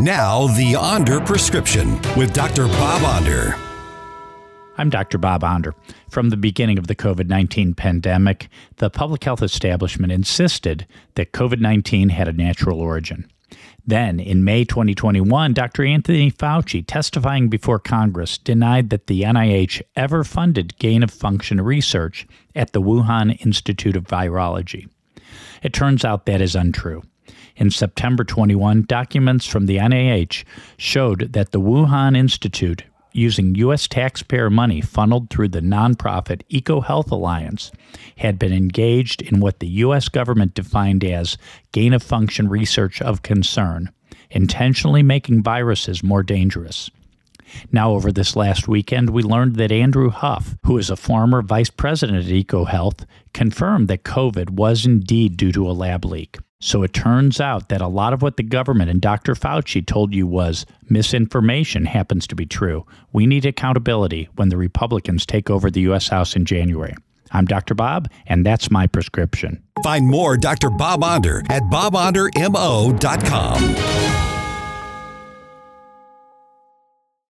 Now, the Onder prescription with Dr. Bob Onder. I'm Dr. Bob Onder. From the beginning of the COVID 19 pandemic, the public health establishment insisted that COVID 19 had a natural origin. Then, in May 2021, Dr. Anthony Fauci, testifying before Congress, denied that the NIH ever funded gain of function research at the Wuhan Institute of Virology. It turns out that is untrue. In September 21, documents from the NIH showed that the Wuhan Institute, using U.S. taxpayer money funneled through the nonprofit EcoHealth Alliance, had been engaged in what the U.S. government defined as gain of function research of concern, intentionally making viruses more dangerous. Now, over this last weekend, we learned that Andrew Huff, who is a former vice president at EcoHealth, confirmed that COVID was indeed due to a lab leak. So it turns out that a lot of what the government and Dr. Fauci told you was misinformation happens to be true. We need accountability when the Republicans take over the U.S. House in January. I'm Dr. Bob, and that's my prescription. Find more Dr. Bob Onder at bobondermo.com.